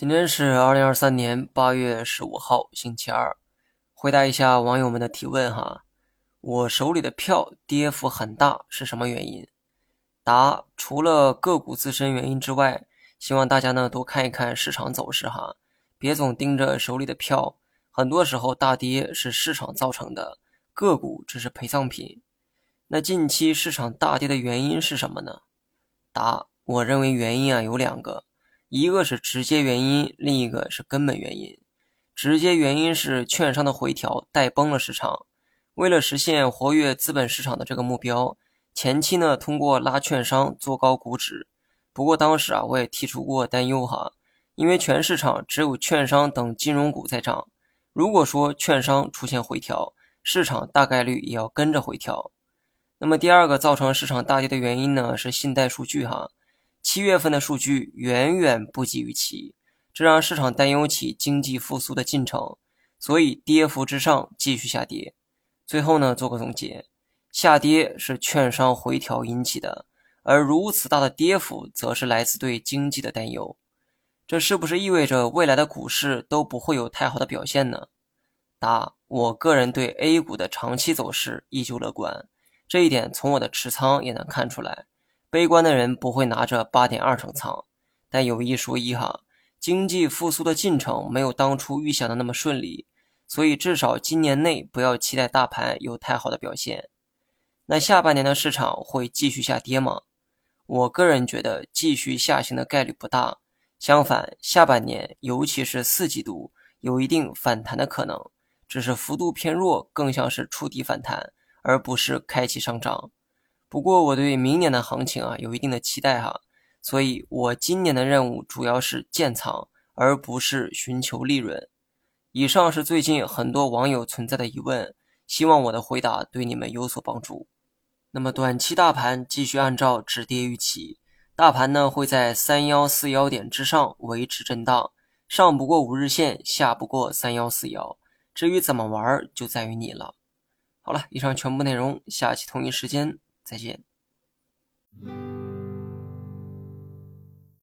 今天是二零二三年八月十五号，星期二。回答一下网友们的提问哈。我手里的票跌幅很大，是什么原因？答：除了个股自身原因之外，希望大家呢多看一看市场走势哈，别总盯着手里的票。很多时候大跌是市场造成的，个股只是陪葬品。那近期市场大跌的原因是什么呢？答：我认为原因啊有两个。一个是直接原因，另一个是根本原因。直接原因是券商的回调带崩了市场，为了实现活跃资本市场的这个目标，前期呢通过拉券商做高股指。不过当时啊我也提出过担忧哈，因为全市场只有券商等金融股在涨，如果说券商出现回调，市场大概率也要跟着回调。那么第二个造成市场大跌的原因呢是信贷数据哈。七月份的数据远远不及预期，这让市场担忧起经济复苏的进程，所以跌幅之上继续下跌。最后呢，做个总结，下跌是券商回调引起的，而如此大的跌幅，则是来自对经济的担忧。这是不是意味着未来的股市都不会有太好的表现呢？答：我个人对 A 股的长期走势依旧乐观，这一点从我的持仓也能看出来。悲观的人不会拿着八点二成仓，但有一说一哈，经济复苏的进程没有当初预想的那么顺利，所以至少今年内不要期待大盘有太好的表现。那下半年的市场会继续下跌吗？我个人觉得继续下行的概率不大，相反，下半年尤其是四季度有一定反弹的可能，只是幅度偏弱，更像是触底反弹，而不是开启上涨。不过我对明年的行情啊有一定的期待哈，所以我今年的任务主要是建仓，而不是寻求利润。以上是最近很多网友存在的疑问，希望我的回答对你们有所帮助。那么短期大盘继续按照止跌预期，大盘呢会在三幺四幺点之上维持震荡，上不过五日线，下不过三幺四幺。至于怎么玩，就在于你了。好了，以上全部内容，下期同一时间。再见。